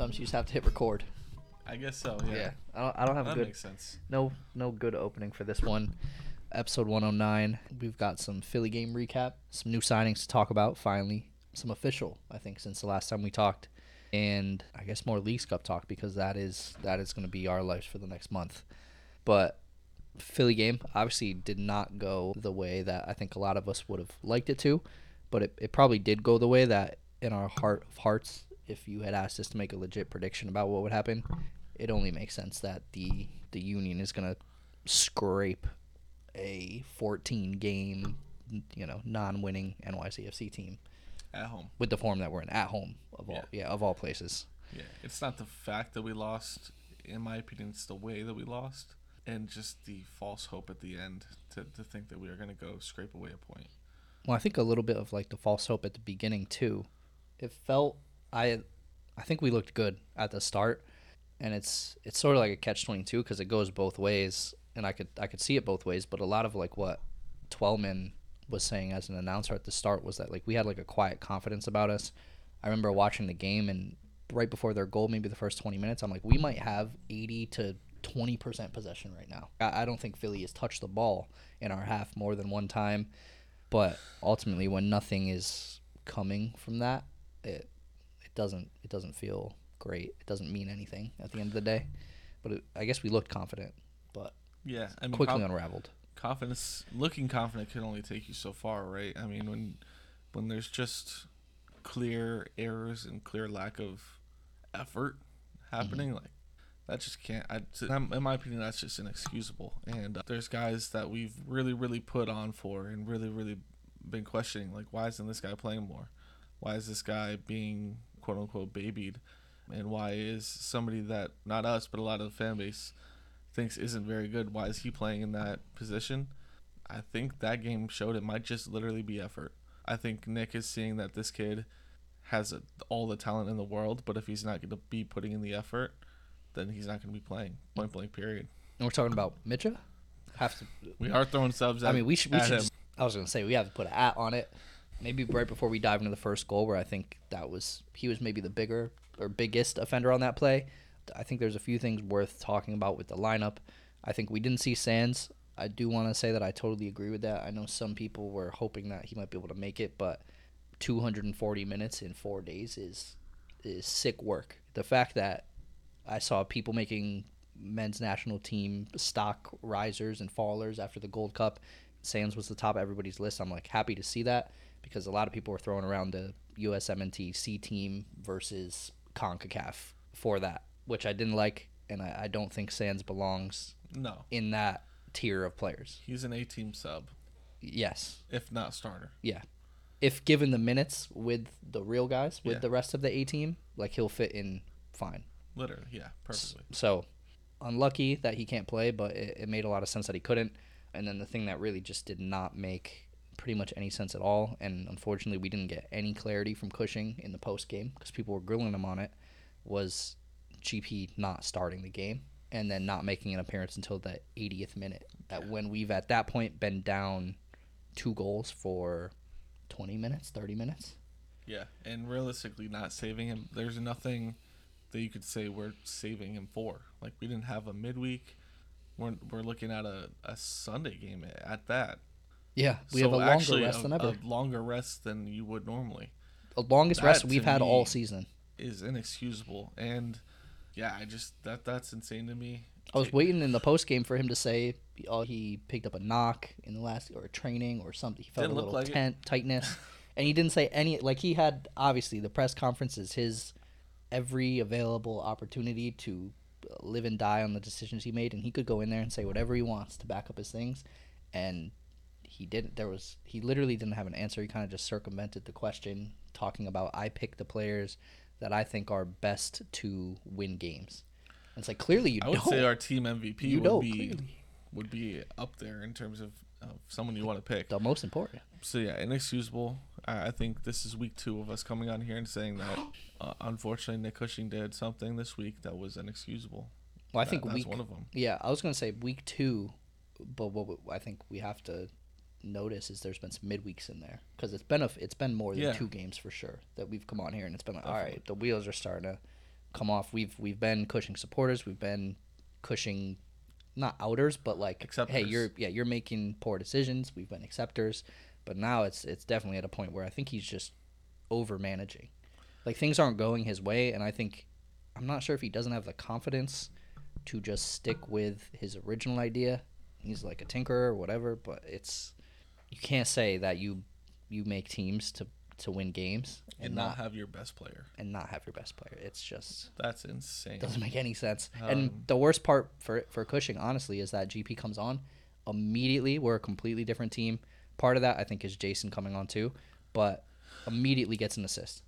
Sometimes you just have to hit record. I guess so. Yeah. Yeah. I don't. I don't have that a good. makes sense. No, no good opening for this one. Episode 109. We've got some Philly game recap, some new signings to talk about. Finally, some official. I think since the last time we talked, and I guess more Leagues Cup talk because that is that is going to be our lives for the next month. But Philly game obviously did not go the way that I think a lot of us would have liked it to, but it, it probably did go the way that in our heart of hearts, if you had asked us to make a legit prediction about what would happen, it only makes sense that the the Union is gonna scrape a 14 game, you know, non-winning NYCFC team At home. with the form that we're in at home of all Yeah. yeah of all places. Yeah. It's not the fact that we lost. In my opinion, it's the way that we lost, and just the false hope at the end to, to think that we are going to go scrape away a point. Well, I think a little bit of like the false hope at the beginning too. It felt I I think we looked good at the start and it's it's sort of like a catch 22 cuz it goes both ways and I could I could see it both ways, but a lot of like what Twellman was saying as an announcer at the start was that like we had like a quiet confidence about us. I remember watching the game and right before their goal, maybe the first 20 minutes, I'm like we might have 80 to 20% possession right now. I don't think Philly has touched the ball in our half more than one time. But ultimately, when nothing is coming from that, it it doesn't it doesn't feel great. It doesn't mean anything at the end of the day. But it, I guess we looked confident, but Yeah. I mean, quickly conf- unraveled. confidence, looking confident can only take you so far, right? I mean, when when there's just clear errors and clear lack of effort happening, like that just can't. I, in my opinion, that's just inexcusable. And uh, there's guys that we've really, really put on for and really, really been questioning, like, why isn't this guy playing more? Why is this guy being quote unquote babied? And why is somebody that not us, but a lot of the fan base thinks isn't very good. Why is he playing in that position? I think that game showed it might just literally be effort. I think Nick is seeing that this kid has a, all the talent in the world, but if he's not going to be putting in the effort, then he's not going to be playing. Point blank. Period. And we're talking about Mitja. Have to. We are throwing subs. At, I mean, we should. We should just, I was gonna say we have to put an at on it. Maybe right before we dive into the first goal, where I think that was he was maybe the bigger or biggest offender on that play. I think there's a few things worth talking about with the lineup. I think we didn't see Sands. I do want to say that I totally agree with that. I know some people were hoping that he might be able to make it, but 240 minutes in four days is is sick work. The fact that I saw people making men's national team stock risers and fallers after the Gold Cup. Sands was the top everybody's list. I'm like happy to see that because a lot of people were throwing around the USMNT C team versus CONCACAF for that, which I didn't like, and I, I don't think Sands belongs No, in that tier of players. he's an A-team sub, Yes, if not starter. yeah. If given the minutes with the real guys, with Yeah. the rest of the A team, like he'll fit in fine. Literally, yeah, perfectly. So unlucky that he can't play, but it, it made a lot of sense that he couldn't. And then the thing that really just did not make pretty much any sense at all, and unfortunately we didn't get any clarity from Cushing in the post game because people were grilling him on it, was GP not starting the game and then not making an appearance until the 80th minute. At when we've at that point been down two goals for 20 minutes, 30 minutes. Yeah, and realistically, not saving him. There's nothing that you could say we're saving him for. Like we didn't have a midweek. We're we're looking at a, a Sunday game at that. Yeah, we So have a longer rest a, than ever. A longer rest than you would normally the longest rest we've had all season. is inexcusable. And yeah, I just that that's insane to me. I was waiting in the post game for him to say oh, he picked up a knock in the last or training or something. He felt Didn't a little like tent, tightness, and he didn't say any. Like he had obviously the press conference is his every available opportunity to live and die on the decisions he made, and he could go in there and say whatever he wants to back up his things, and he didn't. There was he literally didn't have an answer. He kind of just circumvented the question, talking about I pick the players that I think are best to win games. And it's like clearly you I would don't. say our team MVP You would be clearly. would be up there in terms of, of someone you want to pick. the most important. So yeah, inexcusable. I, I think this is week two of us coming on here and saying that. Uh, unfortunately, Nick Cushing did something this week that was inexcusable. Well, I That- think that's week. one of them. Yeah, I was gonna say week two, but what I think we have to notice is there's been some midweeks in there because it's been a, it's been more than Yeah. two games for sure that we've come on here and it's been like all right the wheels are starting to come off. We've we've been Cushing supporters. We've been Cushing, not outers, but like, hey, you're yeah, you're making poor decisions. We've been acceptors, but now it's it's definitely at a point where I think he's just over managing. Like things aren't going his way, and I think I'm not sure if he doesn't have the confidence to just stick with his original idea. He's like a tinkerer or whatever, but it's you can't say that you you make teams to to win games and and, not not have your best player. and not have your best player. It's just That's insane. doesn't make any sense. Um, and the worst part for for Cushing, honestly, is that GP comes on immediately. We're a completely different team. Part of that, I think, is Jasson coming on too, but immediately gets an assist.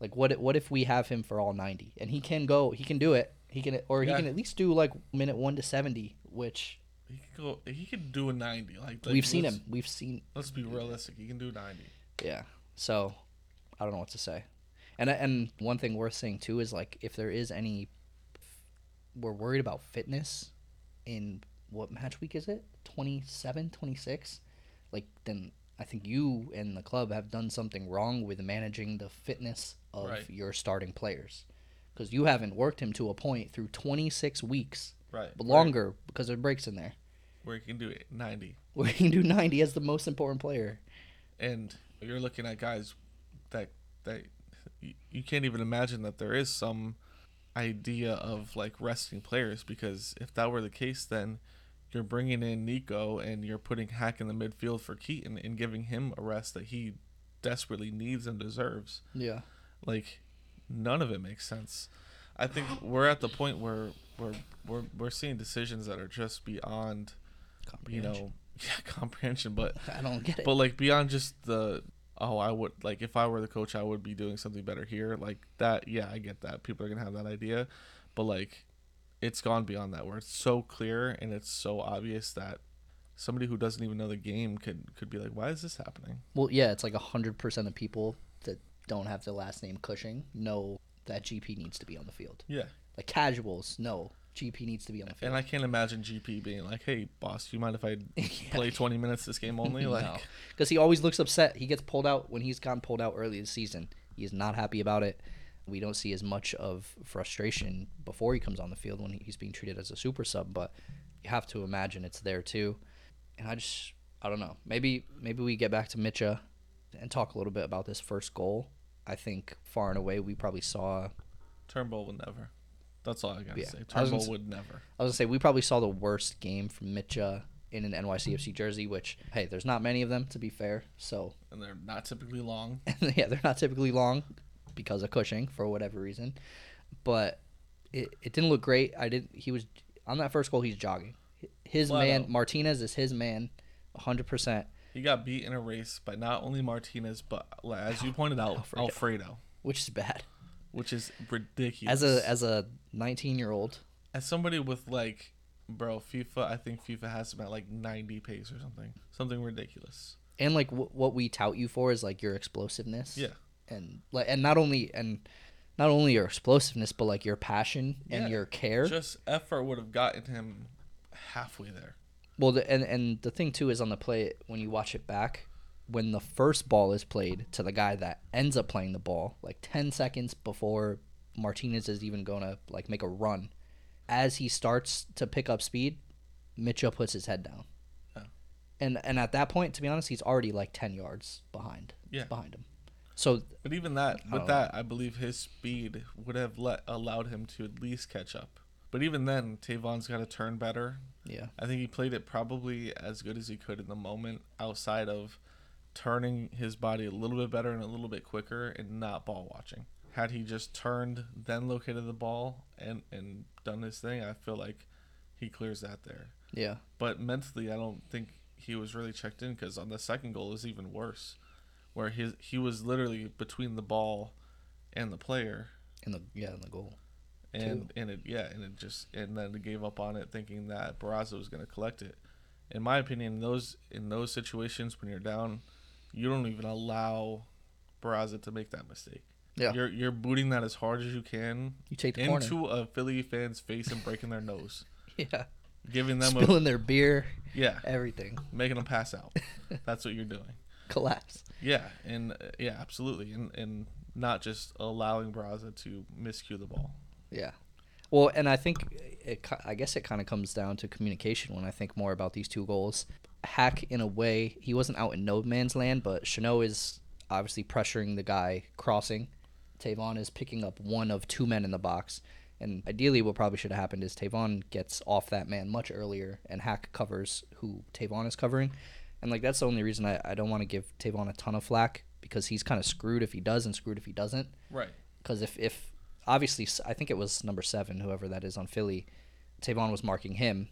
Like what? What if we have him for all ninety, and he can go, he can do it. He can, or he Yeah. can at least do like minute one to seventy, which He could go. He could do a ninety. Like, like we've seen him. We've seen, Let's be realistic. He can do ninety. yeah. So I don't know what to say. And and one thing worth saying too is like if there is any, we're worried about fitness in what match week is it? 27, 26? Like then I think you and the club have done something wrong with managing the fitness of Right. your starting players. Because you haven't worked him to a point through 26 weeks, Right. but right. longer because there are breaks in there, Where he can do ninety. where he can do 90 as the most important player. and you're looking at guys that that you, you can't even imagine that there is some idea of like resting players because if that were the case then you're bringing in Nico and you're putting Haak in the midfield for Keaton and giving him a rest that he desperately needs and deserves Yeah. like none of it makes sense I think we're at the point where we're we're, we're seeing decisions that are just beyond you know yeah, comprehension but I don't get it. but like beyond just the oh i would like if i were the coach i would be doing something better here like that yeah i get that. People are gonna have that idea. But like it's gone beyond that where it's so clear and it's so obvious that somebody who doesn't even know the game could could be like why is this happening? Well, yeah, it's like hundred percent of people that don't have the last name Cushing know that GP needs to be on the field. yeah. Like casuals know GP needs to be on the field. and i can't imagine gp being like hey boss do you mind if i play 20 minutes this game only like because he always looks upset. He gets pulled out when he's gotten pulled out early this season. He is not happy about it. We don't see as much of frustration before he comes on the field when he's being treated as a super sub, but you have to imagine it's there too. And I just, I don't know. Maybe, maybe we get back to Mitja and talk a little bit about this first goal. I think far and away we probably saw turnbull would never that's all i gotta Yeah. say I was gonna turnbull would never I was gonna say we probably saw the worst game from Mitja in an NYCFC jersey, which hey, there's not many of them to be fair. So and they're not typically long yeah, they're not typically long because of Cushing for whatever reason, but it, it didn't look great. I didn't. He was on that first goal. He's jogging. His man. Martinez is his man, hundred percent. He got beat in a race by not only Martinez, but as you pointed out, Alfredo. Alfredo, Which is bad. Which is ridiculous. As a as a 19 year old, as somebody with like, bro, FIFA, I think FIFA has him at like 90 pace or something, something ridiculous. and like w- what we tout you for is like your explosiveness. Yeah, and like and not only and not only your explosiveness but like your passion and Yeah, your care just effort would have gotten him halfway there. well the, and and the thing too is on the play when you watch it back when the first ball is played to the guy that ends up playing the ball like 10 seconds before Martinez is even going to like make a run as he starts to pick up speed Mitchell puts his head down Oh. and and at that point to be honest he's already like 10 yards behind Yeah. behind him so But even that, with that, I believe his speed would have let allowed him to at least catch up. But even then, Tayvon's got to turn better. yeah I think he played it probably as good as he could in the moment, outside of turning his body a little bit better and a little bit quicker and not ball watching. Had he just turned, then located the ball and and done his thing, I feel like he clears that there. yeah But mentally, I don't think he was really checked in because on the second goal is even worse, where his he was literally between the ball and the player, in the yeah in the goal and and it yeah, and it just and then gave up on it, thinking that Barraza was going to collect it. In my opinion, in those in those situations when you're down, you don't even allow Barraza to make that mistake. Yeah. You're you're booting that as hard as you can you take the corner into a Philly fan's face and breaking their nose, yeah giving them a spilling their beer, yeah, everything, making them pass out. That's what you're doing. collapse. Yeah, and uh, yeah, absolutely, and and not just allowing Barraza to miscue the ball. Yeah. Well, and I think it. I guess it kind of comes down to communication when I think more about these two goals. Haak, in a way, he wasn't out in no man's land, but Chanot is obviously pressuring the guy crossing. Tayvon is picking up one of two men in the box. And ideally, what probably should have happened is Tayvon gets off that man much earlier, and Haak covers who Tayvon is covering. And like that's the only reason I, I don't want to give Tayvon a ton of flack because he's kind of screwed if he does and screwed if he doesn't Right. because if, if obviously I think it was number seven, whoever that is on Philly, Tayvon was marking him.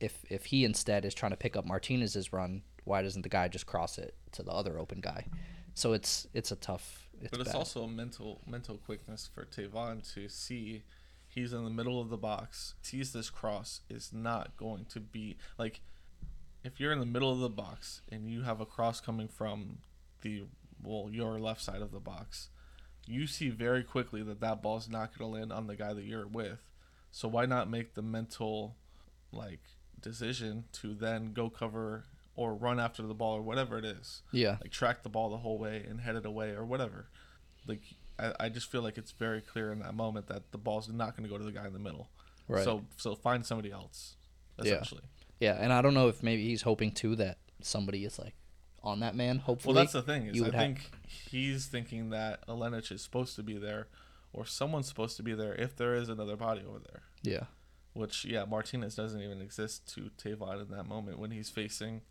If if he instead is trying to pick up Martinez's run, why doesn't the guy just cross it to the other open guy? So it's it's a tough. It's but it's bad. also a mental mental quickness for Tayvon to see he's in the middle of the box, sees this cross is not going to be like if you're in the middle of the box and you have a cross coming from the well your left side of the box, you see very quickly that that ball's not going to land on the guy that you're with. So why not make the mental like decision to then go cover or run after the ball or whatever it is yeah like track the ball the whole way and head it away or whatever. Like I, I just feel like it's very clear in that moment that the ball's not going to go to the guy in the middle. right. So so find somebody else. Yeah. Essentially. yeah, yeah, and I don't know if maybe he's hoping too that somebody is like on that man. Hopefully, Well, that's the thing is you I would have- think he's thinking that Alenich is supposed to be there, or someone's supposed to be there if there is another body over there. yeah, Which yeah, Martinez doesn't even exist to Tayvon in that moment when he's facing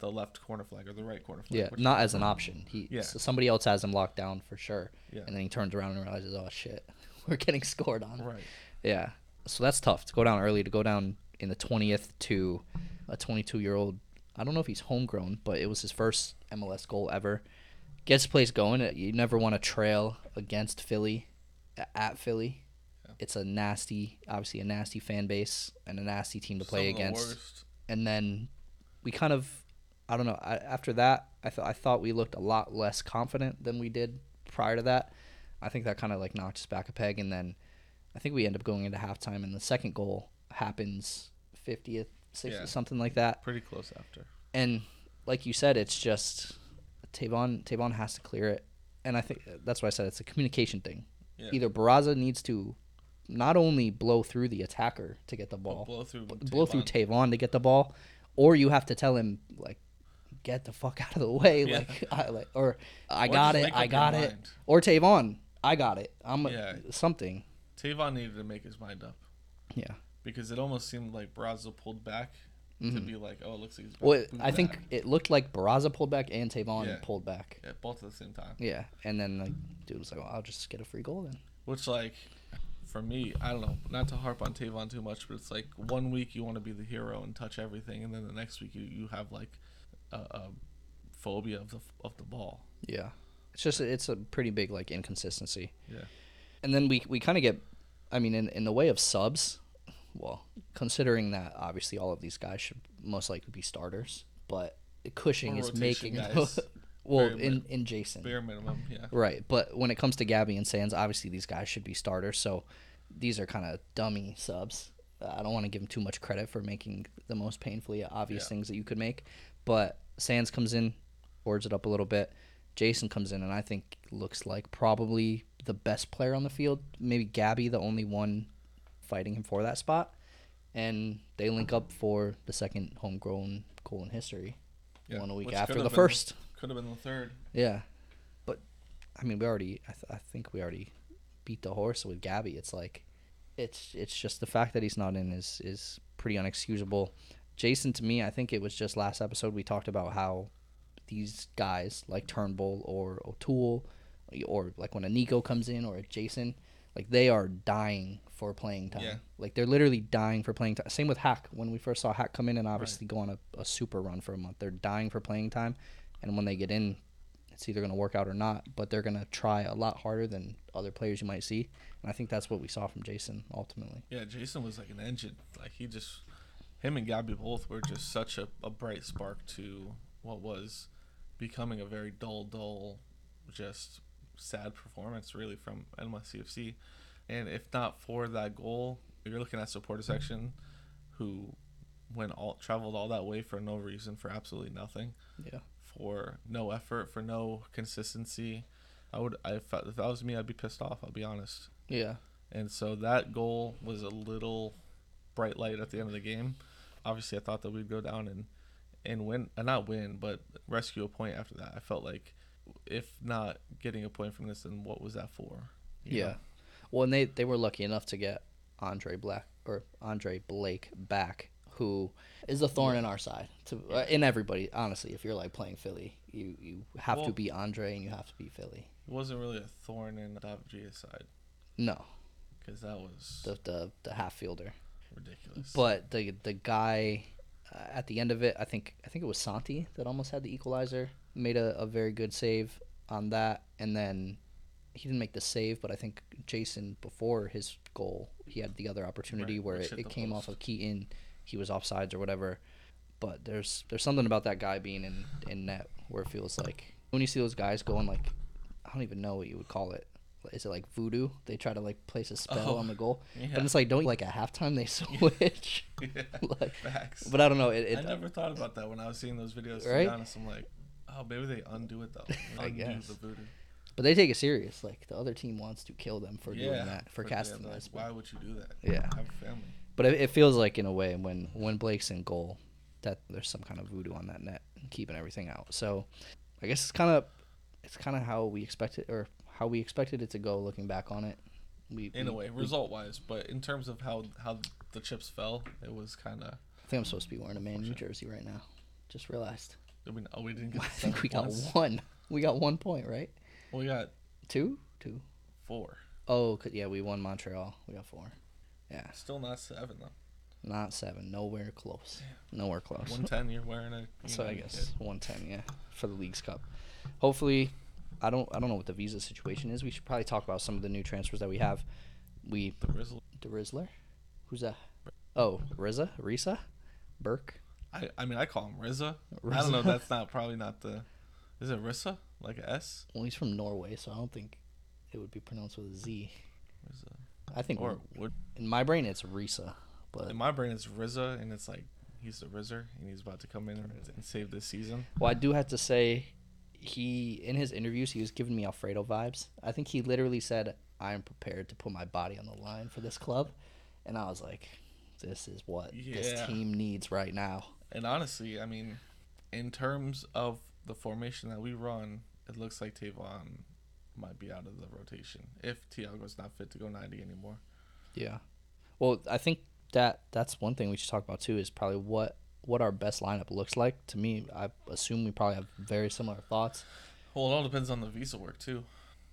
the left corner flag or the right corner flag. yeah, not as an option. He Yeah. so somebody else has him locked down for sure, Yeah. and then he turns around and realizes, oh shit, we're getting scored on. right. Yeah. So that's tough to go down early, to go down in the 20th to a 22 year old. I don't know if he's homegrown, but it was his first MLS goal ever. Gets plays going. You never want to trail against Philly, at Philly. It's a nasty, obviously a nasty fan base and a nasty team to play Some against. And then we kind of, I don't know. I, after that, I thought I thought we looked a lot less confident than we did prior to that. I think that kind of like knocked us back a peg, and then I think we end up going into halftime, and the second goal happens 50th, 60th, Yeah. something like that. Pretty close after. And like you said, it's just Tayvon. Tayvon has to clear it, and I think that's why I said it's a communication thing. Yeah. Either Barraza needs to not only blow through the attacker to get the ball, blow through blow through Tayvon. To get the ball, or you have to tell him like, get the fuck out of the way, Yeah. like, I, like, or I Or got it, I got it, mind. or Tayvon, I got it, I'm a- Yeah. something, Tayvon needed to make his mind up yeah. because it almost seemed like Barraza pulled back to Mhm. be like, oh, it looks like he's. Well, to I think it looked like Barraza pulled back and Tayvon Yeah. pulled back. yeah, both at the same time. Yeah, and then like dude was like, well, I'll just get a free goal then. Which like, for me, I don't know, not to harp on Tayvon too much, but it's like one week you want to be the hero and touch everything, and then the next week you, you have like a, a phobia of the of the ball. Yeah, it's just it's a pretty big like inconsistency. Yeah. And then we we kind of get, I mean, in in the way of subs, well, considering that obviously all of these guys should most likely be starters, but Cushing Or is making. well Bare in min- in Jasson Bare minimum, yeah. right, but when it comes to Gabi and Sands, obviously these guys should be starters. So these are kind of dummy subs. Uh, I don't want to give them too much credit for making the most painfully obvious Yeah. things that you could make, but Sands comes in, boards it up a little bit. Jasson comes in and I think looks like probably the best player on the field. Maybe Gabi, the only one fighting him for that spot. And they link up for the second homegrown goal in history. Yeah, One week which after the been first. Could have been the third. Yeah, but I mean, we already. I, th- I think we already beat the horse with Gabi. It's like, it's it's just the fact that he's not in is is pretty unexcusable. Jasson, to me, I think it was just last episode we talked about how these guys like Turnbull or O'Toole, or like when a Nico comes in or a Jasson, like they are dying for playing time. Yeah. Like they're literally dying for playing time. Same with Haak. When we first saw Haak come in and obviously go on a, a super run for a month, they're dying for playing time. And when they get in, it's either going to work out or not, but they're going to try a lot harder than other players you might see. And I think that's what we saw from Jasson ultimately. Yeah, Jasson was like an engine. Like he just, him and Gabi both were just such a, a bright spark to what was becoming a very dull, dull, just sad performance really from NYCFC. And if not for that goal, you're looking at supporter section, who went all traveled all that way for no reason, for absolutely nothing, Yeah. For no effort, for no consistency. I would, I if that if that was me, I'd be pissed off. I'll be honest. Yeah. And so that goal was a little bright light at the end of the game. Obviously, I thought that we'd go down and and win, uh, not win, but rescue a point after that. I felt like if not getting a point from this, then what was that for? You Yeah. know? Well, and they they were lucky enough to get Andre Black or Andre Blake back, who is a thorn in our side. To uh, in everybody, honestly, if you're like playing Philly, you you have Well- to be Andre and you have to be Philly. It wasn't really a thorn in Davigia's side No, because that was the the the half fielder. ridiculous. But the the guy uh, at the end of it, I think I think it was Santi that almost had the equalizer. Made a, a very good save on that, and then he didn't make the save, but I think Jasson before his goal, he had the other opportunity Right, where it, it came off post. of Keaton. He was offsides or whatever. But there's there's something about that guy being in in net where it feels like when you see those guys going like I don't even know what you would call it. Is it like voodoo? They try to like place a spell Oh, on the goal, yeah. but it's like don't like at halftime they switch. yeah, like, facts. but I don't know. It, it I never thought about that when I was seeing those videos. To Right? be honest, I'm like, oh, maybe they undo it though. I Undo guess. the voodoo. but they take it serious. Like the other team wants to kill them for doing that, for yeah, casting they're like, this. Why would you do that? Yeah. have a family. But it, it feels like in a way when when Blake's in goal, that there's some kind of voodoo on that net keeping everything out. So I guess it's kind of it's kind of how we expected or how we expected it to go. Looking back on it, we In we- a way, result wise, but in terms of how how the chips fell, it was kind of. I think I'm supposed to be wearing a Man New Jersey right now. Just realized. I mean, oh, we didn't get. I think we got one. We got one point, right? We got Two, two. four. Oh, yeah, we won Montreal. We got four. Yeah, Still not seven though. not seven. Nowhere close. Nowhere close. One ten. You're wearing a. So I guess 110, yeah, for the Leagues Cup. Hopefully, I don't I don't know what the visa situation is. We should probably talk about some of the new transfers that we have. We. The Rizzle. the Rizzler, who's that? Oh, Riza, Risa, Birk. I I mean, I call him Rizza. I don't know. That's not probably not the. Is it Rissa? Like a S? Well, he's from Norway, so I don't think it would be pronounced with a Z. Rizza. I think Or would in my brain it's Risa, but in my brain it's Riza, and it's like he's the Rizzer, and he's about to come in and, save this season. well, I do have to say, he in his interviews he was giving me Alfredo vibes. I think he literally said, "I am prepared to put my body on the line for this club," and I was like, "This is what this team needs right now." And honestly, I mean, in terms of the formation that we run, it looks like Tayvon might be out of the rotation if Thiago's not fit to go 90 anymore. Yeah. Well, I think that that's one thing we should talk about too is probably what what our best lineup looks like. To me, I assume we probably have very similar thoughts. Well, it all depends on the visa work too,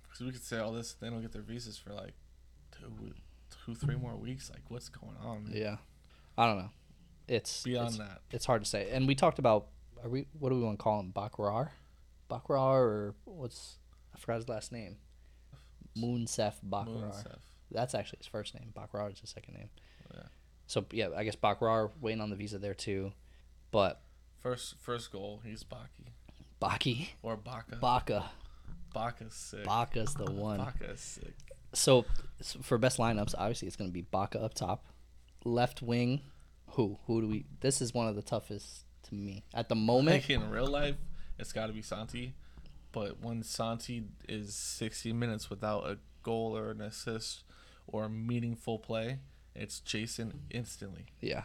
because we could say all this, they don't get their visas for like two, two, three more weeks. Like, what's going on? man? Yeah. I don't know. It's Beyond it's, that, it's hard to say. And we talked about are we what do we want to call him? Bakrar? Bakrar or what's I forgot his last name. Mounsef Bakrar. Mounsef. That's actually his first name. Bakrar is his second name. Yeah. So yeah, I guess Bakrar waiting on the visa there too. But First, first goal, he's Baki Baki, or Baka. Baka, Baka's sick. Baka's the one. Baka's sick. So, so for best lineups, obviously it's going to be Baka up top, left wing. Who who do we? This is one of the toughest to me at the moment. Like in real life, it's got to be Santi. But when Santi is 60 minutes without a goal or an assist or a meaningful play, it's Jasson instantly. Yeah,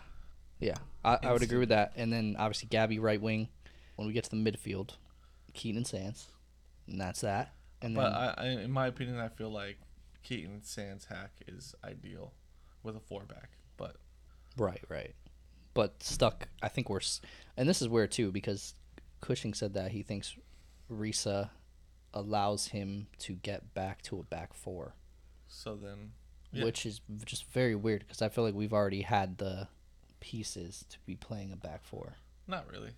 yeah, I, I would agree with that. And then obviously Gabi right wing. When we get to the midfield, Keaton Sands, and that's that. And then But I, I, in my opinion, I feel like Keaton Sands Haak is ideal with a four back. But right, right. But stuck. I think we're, and this is where too because Cushing said that he thinks Risa allows him to get back to a back four. so then, yeah. which is just very weird because I feel like we've already had the pieces to be playing a back four. not really.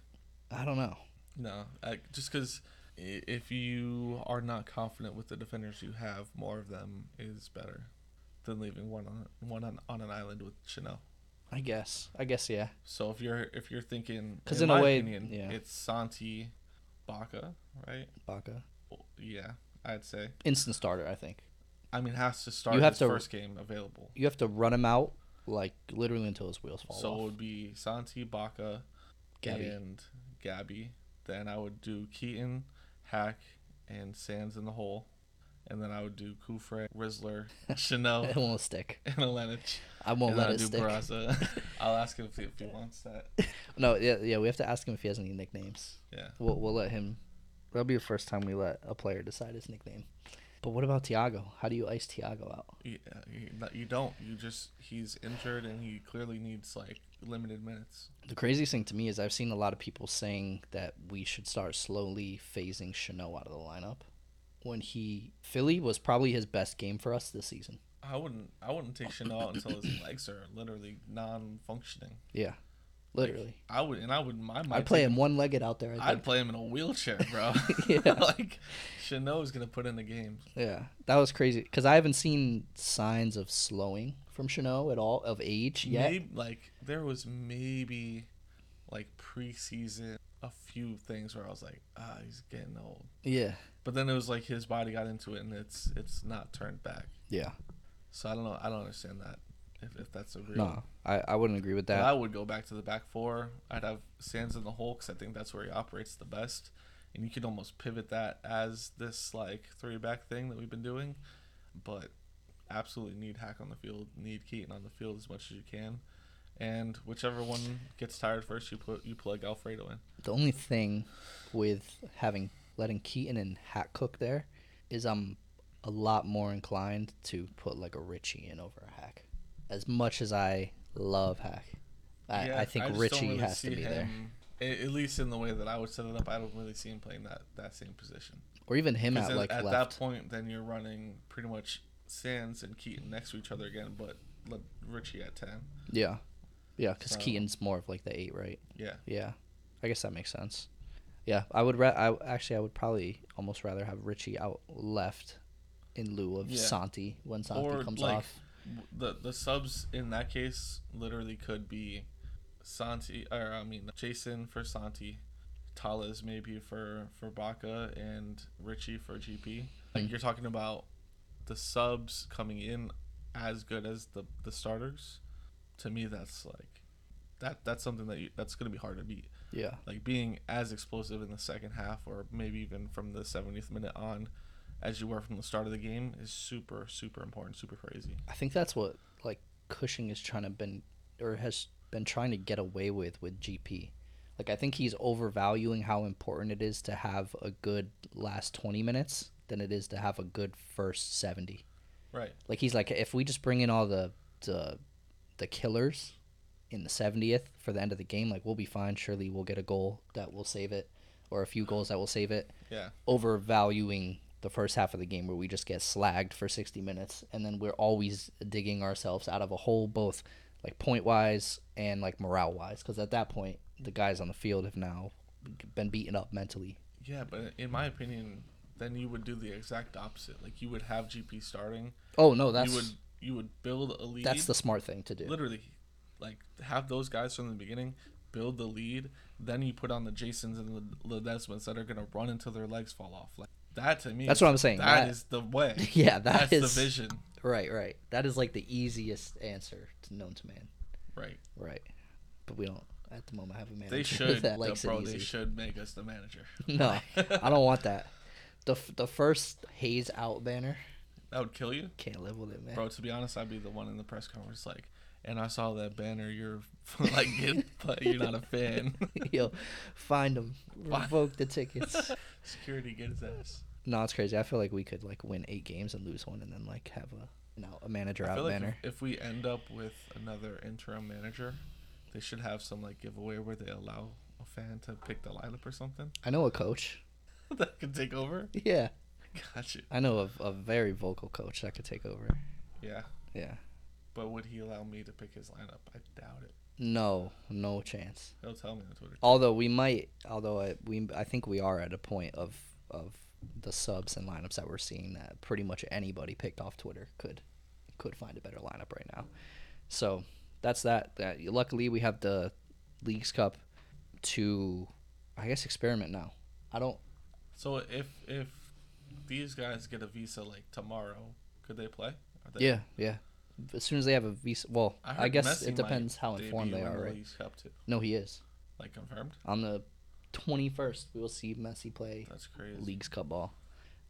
I don't know. No, I, just because if you are not confident with the defenders you have, more of them is better than leaving one on one on, on an island with Chanel. I guess. I guess yeah. So if you're if you're thinking, 'Cause in, in a my way, opinion, yeah. it's Santi, Baca, right? Baka. Well, Yeah, I'd say. Instant starter, I think. I mean, has to start You have his to- first game available. You have to run him out like literally until his wheels fall So it would be Santi, Baca, Gabi. and Gabi. Then I would do Keaton, Haak, and Sands in the hole, and then I would do Cufré, Rizzler, Chanel, It won't stick. and Alenich. I won't and let it I'll do stick. Barraza. I'll ask him if he, if he wants that. No, yeah, yeah. We have to ask him if he has any nicknames. Yeah. We'll we'll let him. That'll be the first time we let a player decide his nickname. But what about Thiago? How do you ice Thiago out? Yeah, you, you don't. You just he's injured and he clearly needs like limited minutes. The craziest thing to me is I've seen a lot of people saying that we should start slowly phasing Chanel out of the lineup. When he Philly was probably his best game for us this season. I wouldn't. I wouldn't take Chanel until his legs are literally non-functioning. Yeah, literally. I would, and I would. I might I'd play him one legged out there. I I'd play him in a wheelchair, bro. Yeah. like Chanel is gonna put in the game. Yeah, that was crazy because I haven't seen signs of slowing from Chanel at all of age yet. Maybe, like there was maybe like preseason a few things where I was like, ah, he's getting old. Yeah, But then it was like his body got into it and it's it's not turned back. yeah. So I don't know. I don't understand that. If, if that's a real. No, I, I wouldn't agree with But that. I would go back to the back four. I'd have Sands in the hole because I think that's where he operates the best. And you could almost pivot that as this like three back thing that we've been doing. But absolutely need Haak on the field, need Keaton on the field as much as you can. And whichever one gets tired first, you put you plug Alfredo in. The only thing with having letting Keaton and Haak cook there is I'm a lot more inclined to put like a Richie in over a Haak. As much as I love Haak, I, Yeah, I think don't Richie really has to be there, him- a- At least in the way that I would set it up, I don't really see him playing that, that same position. or even him at then like at left. that point, then you're running pretty much Sands and Keaton next to each other again, but Richie at ten. Yeah, yeah, because So- Keaton's more of like the eight, right? Yeah, Yeah, I guess that makes sense. Yeah, I would. Ra- I actually I would probably almost rather have Richie out left in lieu of Yeah. Santi when Santi Or, comes like, off. W- the the subs in that case literally could be Santi, or I mean Jasson for Santi, Talles maybe for for Baca, and Richie for GP. Like Mm. you're talking about the subs coming in as good as the the starters. To me, that's like that that's something that you, that's gonna be hard to beat. Yeah, like being as explosive in the second half or maybe even from the 70th minute on as you were from the start of the game is super super important super crazy I think that's what like Cushing is trying to been or has been trying to get away with with GP. Like I think he's overvaluing how important it is to have a good last 20 minutes than it is to have a good first 70. right Like he's like, if we just bring in all the the, the killers in the 70th for the end of the game, like we'll be fine. Surely we'll get a goal that will save it, or a few goals that will save it. yeah Overvaluing the first half of the game where we just get slagged for 60 minutes, and then we're always digging ourselves out of a hole, both like point wise and like morale wise, because at that point the guys on the field have now been beaten up mentally. yeah but in my opinion then you would do the exact opposite like you would have gp starting Oh no, that's you would you would build a lead that's the smart thing to do. literally like have those guys from the beginning build the lead then you put on the jasons and the Ledezmas that are going to run until their legs fall off like that to me That's what I'm saying. that That- is the way Yeah, that that's is- the vision Right, right. That is like the easiest answer to known to man. right Right. But we don't at the moment have a manager They should, that likes bro. it They should make us the manager. No, I don't want that. The the first Hayes out banner That would kill you, can't live with it, man. bro. To be honest, I'd be the one in the press conference like, and I saw that banner. You're like, get, but you're not a fan. Yo, find him, Fi- revoke the tickets. Security, get his ass. no, it's crazy. I feel like we could like win eight games and lose one, and then like have a you know a manager out like banner. if, if we end up with another interim manager, they should have some like giveaway where they allow a fan to pick the lineup or something I know a coach. that could take over. Yeah, Gotcha. I know a, a very vocal coach that could take over. Yeah, Yeah. But would he allow me to pick his lineup? I doubt it. No, no chance. He'll tell me on Twitter. Although we might, although I, we, I think we are at a point of of the subs and lineups that we're seeing that pretty much anybody picked off Twitter could could find a better lineup right now. So that's that. That luckily we have the Leagues Cup to, I guess, experiment now. I don't. So if if these guys get a visa like tomorrow, could they play? Are they, Yeah, yeah. As soon as they have a visa, well, I, heard guess Messi it depends how informed they are, the right? No, he is. Like confirmed. On the twenty first, we will see Messi play That's crazy. Leagues Cup ball.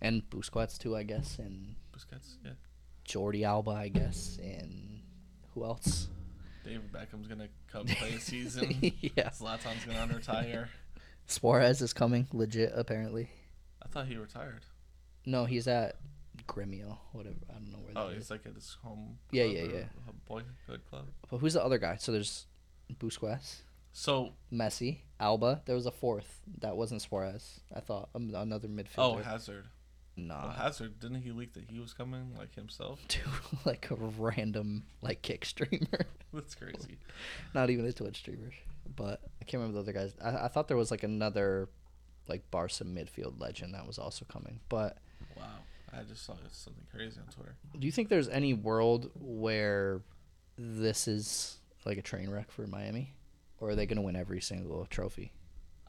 and Busquets too, I guess, and Busquets, yeah. Jordi Alba, I guess, and who else? David Beckham's gonna come play a season. yeah, Zlatan's gonna retire. Suarez is coming, legit apparently. I thought he retired. No, he's at Gremio, whatever. I don't know where. Oh, he's like at his home. Yeah, yeah, yeah. Boyhood club. But who's the other guy? So there's Busquets, So, Messi, Alba. There was a fourth that wasn't Suarez. I thought um, another oh, midfielder. Hazard. nah, Well, Hazard didn't he leak that he was coming like himself? to like a random like kick streamer. That's crazy. Not even a Twitch streamer. But I can't remember the other guys. I, I thought there was like another like Barca midfield legend that was also coming. But I just saw something crazy on Twitter. do you think there's any world where this is like a train wreck for Miami? Or are they gonna win every single trophy?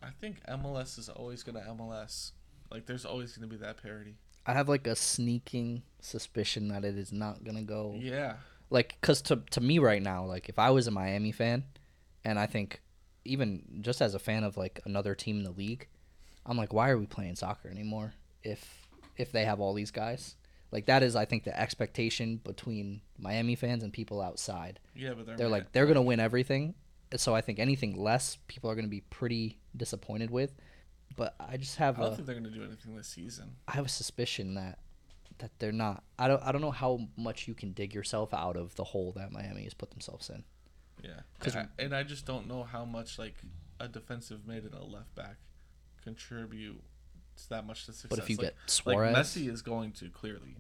I think MLS is always gonna MLS. Like, there's always gonna be that parody. I have like a sneaking suspicion that it is not gonna go Yeah, like because to to me right now, like if I was a Miami fan, and I think even just as a fan of like another team in the league, I'm like, why are we playing soccer anymore? If if they have all these guys, like that is I think the expectation between Miami fans and people outside. yeah, but they're, They're like they're gonna win everything, so I think anything less, people are gonna be pretty disappointed with. But I just have I don't a think they're gonna do anything this season. I have a suspicion that that they're not. I don't I don't know how much you can dig yourself out of the hole that Miami has put themselves in. Yeah, 'Cause- and I, and I just don't know how much like a defensive mid and a left back contribute to that much to success. But if you like, get Suarez, like Messi is going to clearly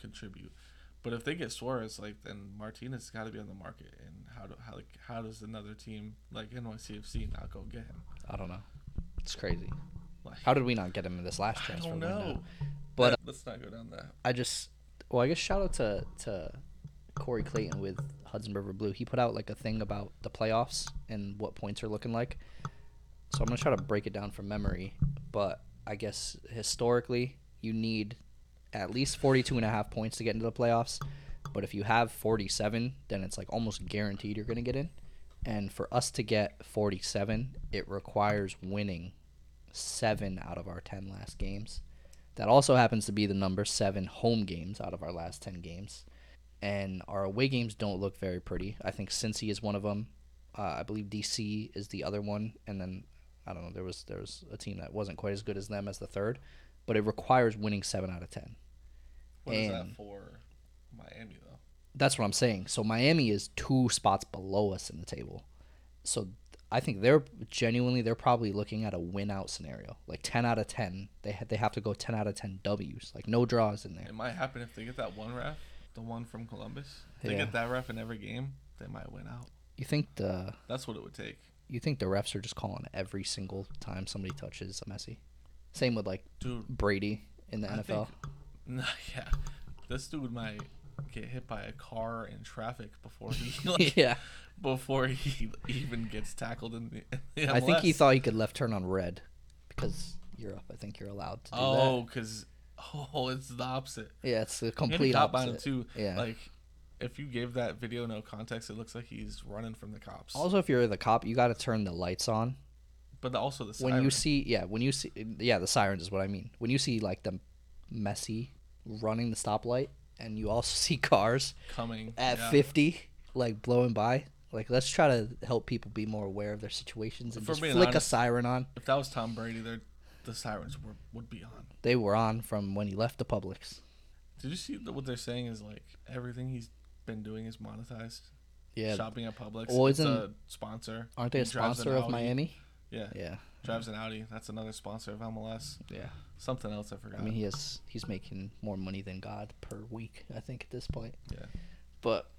contribute, but if they get Suarez, like then Martinez got to be on the market. And how do how like how does another team like NYCFC not go get him? I don't know. It's crazy. Like How did we not get him in this last I transfer don't window? But- Let- uh, let's not go down that. I just well, I guess shout out to to Corey Clayton with Hudson River Blue. He put out like a thing about the playoffs and what points are looking like. So I'm gonna try to break it down from memory, but I guess historically you need at least 42 and a half points to get into the playoffs. But if you have 47, then it's like almost guaranteed you're gonna get in. And for us to get 47, it requires winning seven out of our 10 last games. That also happens to be the number seven home games out of our last 10 games. And our away games don't look very pretty. I think Cincy is one of them. Uh, I believe DC is the other one. And then, I don't know, there was, there was a team that wasn't quite as good as them as the third. But it requires winning seven out of 10. What is And- that for Miami though? That's what I'm saying. So Miami is two spots below us in the table. So I think they're genuinely they're probably looking at a win out scenario, like 10 out of 10. They ha- they have to go 10 out of 10 W's, like no draws in there. It might happen if they get that one ref, the one from Columbus. If they Yeah. get that ref in every game, they might win out. You think the That's what it would take. You think the refs are just calling every single time somebody touches a Messi? Same with like Dude, Brady in the I NFL. Nah, yeah. This dude might get hit by a car in traffic before he like, yeah, before he even gets tackled in the, in the I think he thought he could left turn on red because Europe. I think you're allowed to do Oh, because oh, it's the opposite. Yeah, it's the And he complete got by him opposite. too. Yeah. Like, if you gave that video no context, it looks like he's running from the cops. Also, if you're the cop, you got to turn the lights on but the, also the when you see. Yeah, when you see. Yeah, the sirens is what I mean. When you see like the Messi running the stoplight, and you also see cars coming at yeah. 50 like blowing by. Like, let's try to help people be more aware of their situations and If just flick honest- a siren on. If that was Tom Brady, there, the sirens were, would be on. They were on from when he left the Publix. Did you see what they're saying is like everything he's been doing is monetized? Yeah, Shopping at Publix. Well, it's a sponsor. aren't they a He drives an sponsor of Audi. Miami? Yeah, Yeah, drives an Audi. That's another sponsor of MLS. yeah. Something else I forgot. I mean, he has he's making more money than God per week. I think at this point. yeah. But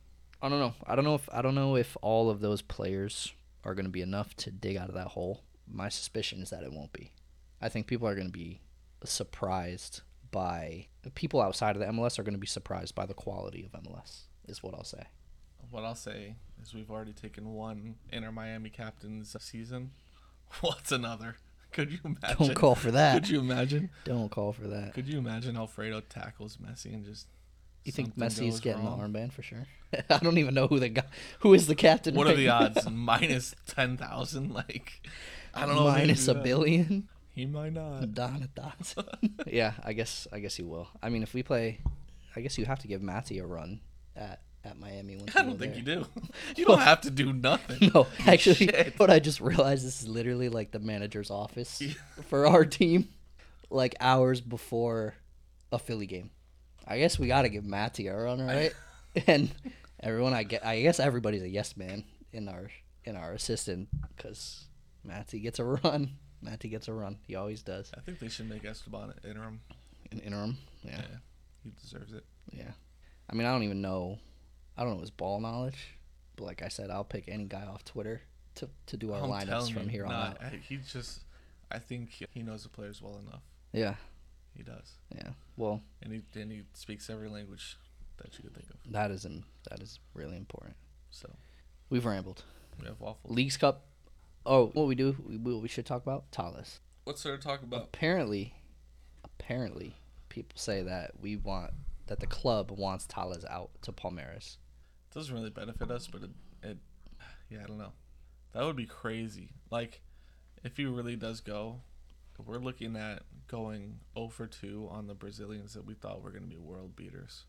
I don't know. I don't know if I don't know if all of those players are going to be enough to dig out of that hole. My suspicion is that it won't be. I think people are going to be surprised by people outside of the MLS are going to be surprised by the quality of MLS. Is what I'll say. What I'll say is we've already taken one Inter Miami captain's season. What's another? Could you imagine? Don't call for that. Could you imagine? Don't call for that. Could you imagine Alfredo tackles Messi and just? You think something Messi's getting wrong? the armband for sure? I don't even know who the guy, who is the captain. What are the now. odds? Minus ten thousand. Like, I don't know. Minus a that. billion. He might not. Donna Dotson. yeah, I guess I guess he will. I mean, if we play, I guess you have to give Matty a run at at Miami. Once I don't think there. you do. You don't have to do nothing. No, actually, Shit. what I just realized this is literally like the manager's office Yeah. for our team, like hours before a Philly game. I guess we got to give Matty a run, right? and everyone, I get, I guess everybody's a yes man in our in our assistant because Matty gets a run. Matty gets a run. He always does. I think they should make Esteban an interim. An interim. Yeah. Yeah, he deserves it. Yeah. I mean, I don't even know. I don't know his ball knowledge, but like I said, I'll pick any guy off Twitter to, to do our I'm lineups from you, here on nah, out. He just, I think he- knows the players well enough. Yeah. He does, Yeah. Well, and he and he speaks every language that you could think of. that is that is really important. So We've rambled. we have waffles. Leagues Cup. Oh, what we do? We, what we should talk about Talles. What's there to talk about? Apparently, apparently, people say that we want that the club wants Talles out to Palmeiras. doesn't really benefit us, but it, it, yeah, I don't know. That would be crazy. Like, if he really does go, we're looking at going 0 for 2 on the Brazilians that we thought were going to be world beaters.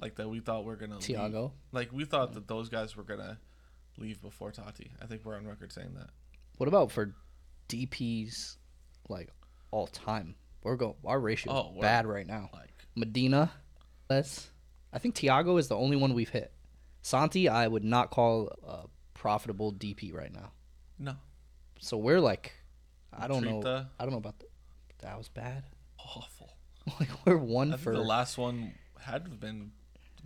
Like, that we thought were going to Thiago. Like, we thought that those guys were going to leave before Taty. I think we're on record saying that. What about for DPs, like all time? We're go. Our ratio Oh, bad right now. Like, Medina, that's. I think Thiago is the only one we've hit. Santi, I would not call a profitable DP right now. no. So we're like, I don't know. I don't know about the, that. Was bad. Awful. like we're one I for. the last one had to have been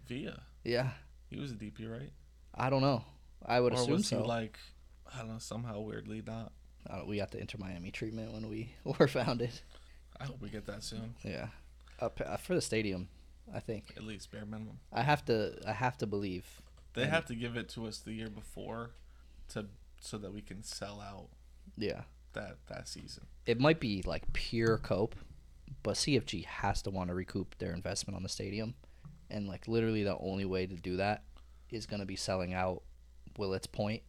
Villa. yeah, He was a DP, right? I don't know. I would or assume was so. he like, I don't know, somehow weirdly not? Uh, we got the Inter Miami treatment when we were founded. I hope we get that soon. Yeah, up uh, for the stadium. I think At least bare minimum. I have to. I have to believe. They And- have to give it to us the year before, to so that we can sell out Yeah. that that season. it might be like pure cope, but CFG has to want to recoup their investment on the stadium, and like literally the only way to do that is going to be selling out Willets Point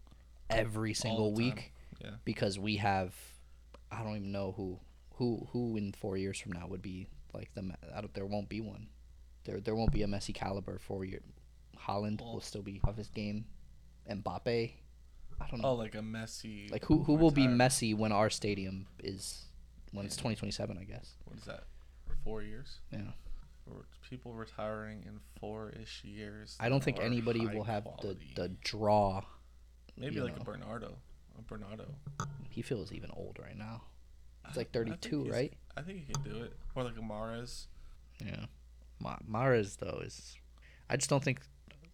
every single week Yeah. because we have I don't even know who who who in four years from now would be like the I don't, there won't be one there there won't be a Messi caliber for year Haaland will still be of his game Mbappe I don't know Oh, like a Messi. like who who will be Messi when our stadium is when it's 2027 I guess What is that? Four years. yeah Or people retiring in four-ish years. I don't think are anybody high will have the quality. the draw maybe you like know. a Bernardo. A Bernardo. he feels even old right now It's I- like I think 32 he's- right I think he can do it. Or like a Mahrez. Yeah, Ma- Mahrez though is, I just don't think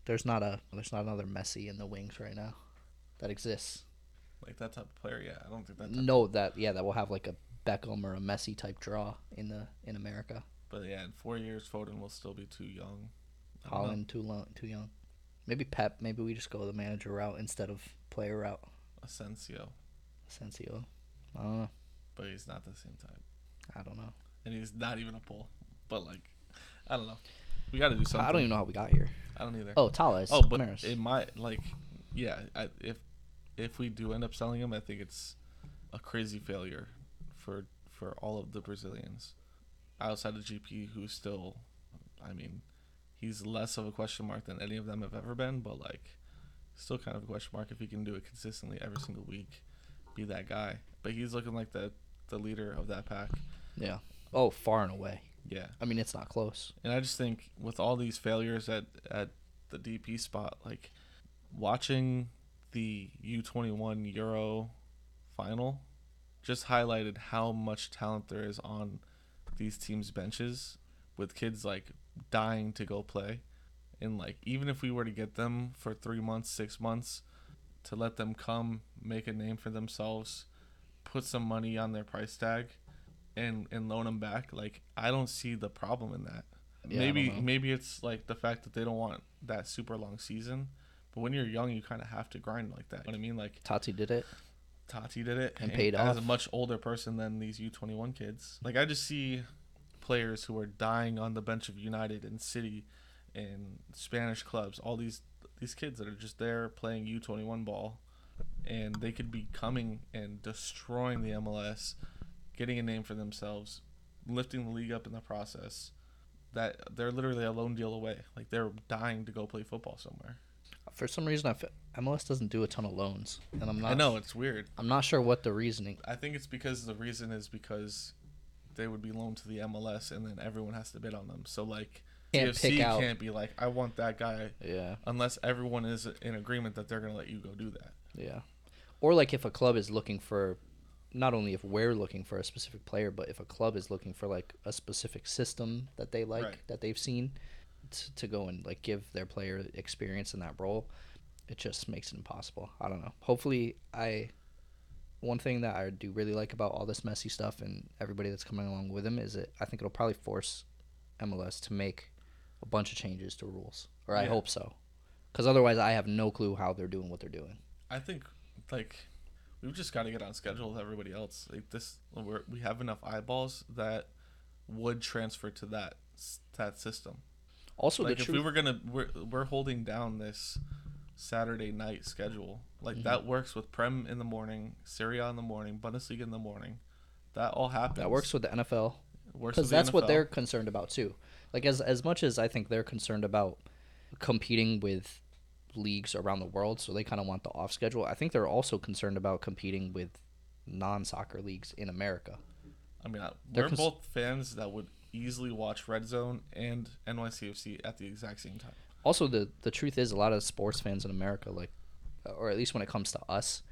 there's not a there's not another Messi in the wings right now, that exists. Like that type of player. Yeah, I don't think that. Type No, that yeah, that will have like a Beckham or a Messi type draw in the in America. But yeah, in four years, Foden will still be too young. Know. Haaland too long, too young. Maybe Pep. Maybe we just go the manager route instead of player route. Asensio, Asensio. I don't know. but he's not the same type, I don't know. and he's not even a pull. But like, I don't know. We got to do something. I don't even know how we got here. I don't either. Oh, Talles. Oh, but Mahrez. it might like, yeah. I, if if we do end up selling him, I think it's a crazy failure for for all of the Brazilians outside of GP, who's still, I mean, he's less of a question mark than any of them have ever been, but like, still kind of a question mark if he can do it consistently every single week, be that guy. But he's looking like the the leader of that pack. yeah. Oh, far and away. Yeah. I mean, it's not close. And I just think with all these failures at at the DP spot, like watching the U21 Euro final just highlighted how much talent there is on these teams' benches with kids like dying to go play. And like even if we were to get them for 3 months, 6 months to let them come make a name for themselves, put some money on their price tag and and loan them back, like I don't see the problem in that Yeah, maybe maybe it's like the fact that they don't want that super long season. But when you're young, you kind of have to grind like that. You know what I mean? Like Taty did it. Taty did it And paid as a much older person than these U21 kids. Like I just see players who are dying on the bench of United and City and Spanish clubs. All these these kids that are just there playing U21 ball, and they could be coming and destroying the MLS, getting a name for themselves, lifting the league up in the process. That they're literally a loan deal away. Like they're dying to go play football somewhere. For some reason, I fe- MLS doesn't do a ton of loans, and I'm not. I know it's weird. I'm not sure what the reasoning. I think it's because the reason is because they would be loaned to the MLS and then everyone has to bid on them. So like Can't pick out- can't be like I want that guy Yeah, unless everyone is in agreement that they're going to let you go do that. yeah. Or like if a club is looking for, not only if we're looking for a specific player, but if a club is looking for like a specific system that they like Right. that they've seen, t- to go and like give their player experience in that role, it just makes it impossible. I don't know. Hopefully, I. One thing that I do really like about all this Messi stuff and everybody that's coming along with him is it. I think it'll probably force MLS to make a bunch of changes to rules, or I hope so, because otherwise I have no clue how they're doing what they're doing. I think like we've just got to get on schedule with everybody else. Like this, we're, we have enough eyeballs that would transfer to that that system. Also, like if truth, we were gonna, we're we're holding down this Saturday night schedule. Like Mm-hmm. that works with Prem in the morning, Serie A in the morning, Bundesliga in the morning. That all happens. that works with the NFL because that's what they're concerned about too. Like as as much as I think they're concerned about competing with leagues around the world, so they kind of want the off schedule. I think they're also concerned about competing with non soccer leagues in America. I mean, I- They're we're cons- both fans that would easily watch Red Zone and NYCFC at the exact same time. Also, the the truth is, a lot of sports fans in America, like, or at least when it comes to us,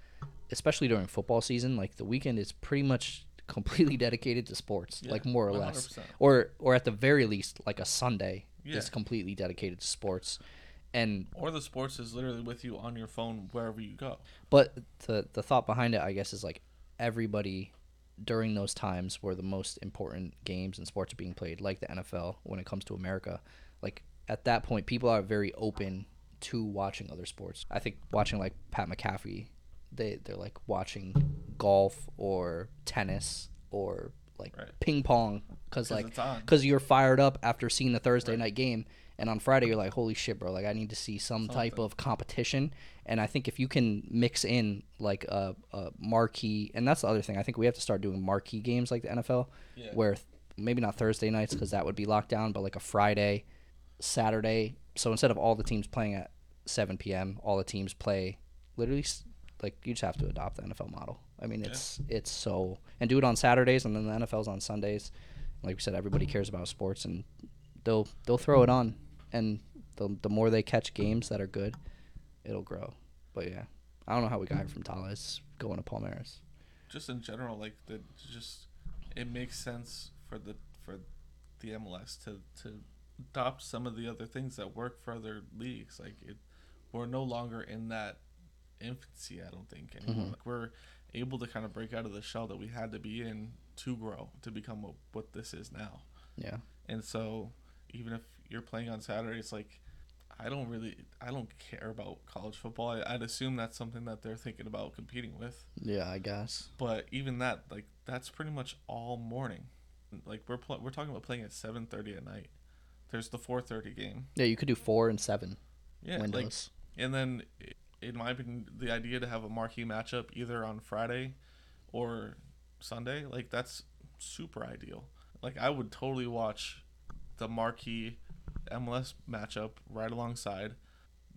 especially during football season, like the weekend is pretty much completely dedicated to sports, Yeah, like more or less, 100%. or or at the very least, like a Sunday Yeah. is completely dedicated to sports, and Or the sports is literally with you on your phone wherever you go. but the the thought behind it, I guess, is like everybody during those times where the most important games and sports are being played, like the NFL, when it comes to America, like at that point, people are very open to watching other sports. I think watching like Pat McAfee, they they're like watching golf or tennis or like Right. ping pong because like because you're fired up after seeing the Thursday Right. night game, and on Friday you're like, holy shit, bro! Like I need to see some type of competition. And I think if you can mix in like a, a marquee, and that's the other thing, I think we have to start doing marquee games like the NFL, Yeah. where th- maybe not Thursday nights because that would be locked down, but like a Friday, Saturday. So instead of all the teams playing at 7 p.m., all the teams play literally like you just have to adopt the NFL model. I mean, it's it's so and do it on Saturdays and then the NFL's on Sundays. Like we said, everybody mm-hmm. cares about sports and they'll they'll throw it on, and the the more they catch games that are good, it'll grow. But yeah, I don't know how we got here from Talles going to Palmeiras. just in general, like the just it makes sense for the for the MLS to to adopt some of the other things that work for other leagues. Like it, we're no longer in that infancy. I don't think anymore. Mhm. Like we're able to kind of break out of the shell that we had to be in to grow to become what, what this is now. Yeah, And so even if you're playing on Saturday, it's like I don't really I don't care about college football. I, I'd assume that's something that they're thinking about competing with. Yeah, I guess. but even that like that's pretty much all morning. Like we're pl- we're talking about playing at 7:30 at night. There's the 4:30 game. Yeah, you could do four and seven yeah like and then in my opinion the idea to have a marquee matchup either on Friday or Sunday like that's super ideal. Like I would totally watch the marquee MLS matchup right alongside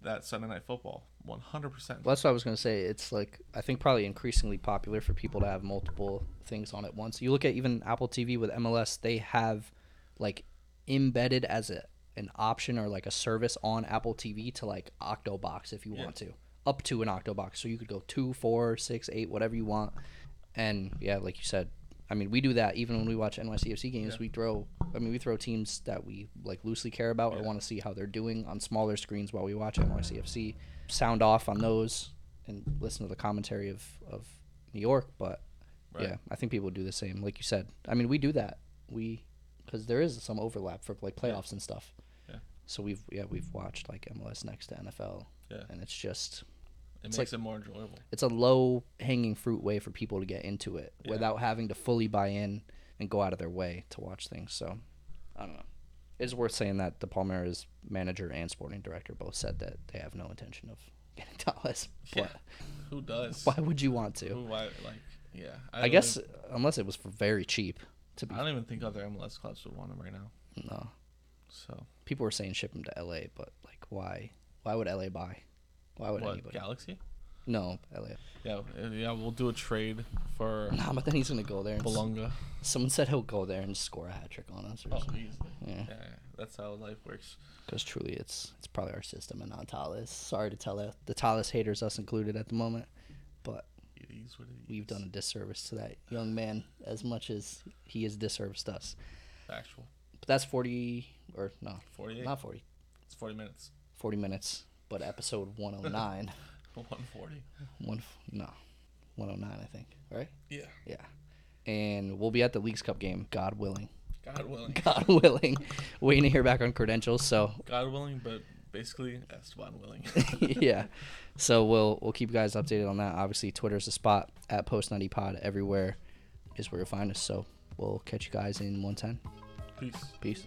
that Sunday night football 100% Well, that's what I was gonna say. It's like I think probably increasingly popular for people to have multiple things on at once. You look at even Apple TV with MLS; they have like embedded as a an option or like a service on Apple TV to like Octobox if you Yeah. want to, up to an Octobox. So you could go two, four, six, eight, whatever you want. And yeah, like you said, I mean, we do that even when we watch NYCFC games. Yeah. We throw, I mean, we throw teams that we like loosely care about or want to see how they're doing on smaller screens while we watch NYCFC. Sound off on those and listen to the commentary of of New York. But Right. yeah, I think people do the same. Like you said, I mean, we do that. We because there is some overlap for like playoffs and stuff. Yeah. So we've yeah we've watched like MLS next to NFL, yeah and it's just it it's makes like- it more enjoyable it's a low hanging fruit way for people to get into it Yeah. without having to fully buy in and go out of their way to watch things. So I don't know. It's worth saying that the Palmeiras manager and sporting director both said that they have no intention of getting Talles. Yeah. But who does why would you want to? Who, why, like Yeah, I, don't guess even- unless it was for very cheap. To be I don't even think other MLS clubs would want him right now. no, So people were saying ship him to LA, but like why? Why would LA buy? Why would what anybody? Galaxy? No, LA. Yeah, yeah. We'll do a trade for Nah, but then he's gonna go there. And s- someone said he'll go there and score a hat trick on us, or Oh, something. easily. Yeah. Yeah, that's how life works. Because truly, it's it's probably our system and not Talles. Sorry to tell it, the Talles haters, us included at the moment, but It is what it is. we've done a disservice to that young man as much as he has disserviced us. actual But that's forty or no, Forty. not 40, It's 40 minutes. 40 minutes. But episode one hundred nine, 140. one no, one hundred nine, I think. Right? Yeah. Yeah. And we'll be at the Leagues Cup game, God willing. God willing. God willing. Waiting to hear back on credentials. So God willing, but basically Esteban willing. yeah. So we'll we'll keep you guys updated on that. Obviously, Twitter's the spot at Post 90 Pod. Everywhere is where you'll find us. So we'll catch you guys in 110. Peace. Peace.